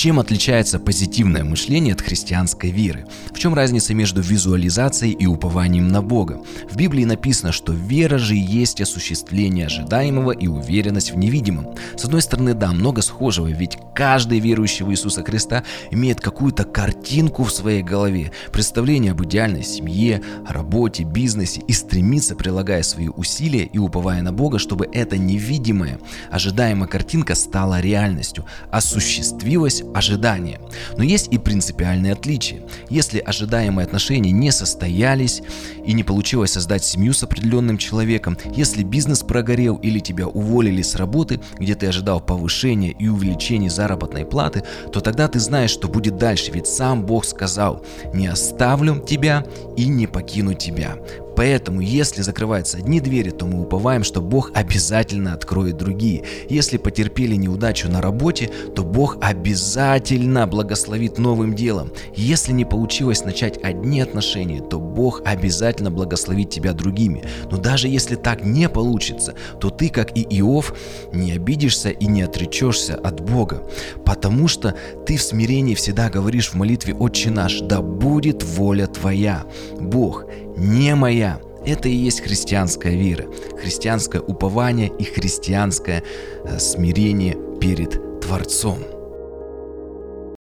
Чем отличается позитивное мышление от христианской веры? В чем разница между визуализацией и упованием на Бога? В Библии написано, что вера же есть осуществление ожидаемого и уверенность в невидимом. С одной стороны, да, много схожего, ведь каждый верующий в Иисуса Христа имеет какую-то картинку в своей голове, представление об идеальной семье, работе, бизнесе и стремится, прилагая свои усилия и уповая на Бога, чтобы эта невидимая, ожидаемая картинка стала реальностью, осуществилась ожидание. Но есть и принципиальные отличия. Если ожидаемые отношения не состоялись и не получилось создать семью с определенным человеком, если бизнес прогорел или тебя уволили с работы, где ты ожидал повышения и увеличения заработной платы, то тогда ты знаешь, что будет дальше, ведь сам Бог сказал, не оставлю тебя и не покину тебя. Поэтому, если закрываются одни двери, то мы уповаем, что Бог обязательно откроет другие. Если потерпели неудачу на работе, то Бог обязательно благословит новым делом. Если не получилось начать одни отношения, то Бог обязательно благословит тебя другими. Но даже если так не получится, то ты, как и Иов, не обидишься и не отречешься от Бога. Потому что ты в смирении всегда говоришь в молитве «Отче наш, да будет воля Твоя». Бог, не моя. Это и есть христианская вера, христианское упование и христианское э, смирение перед Творцом.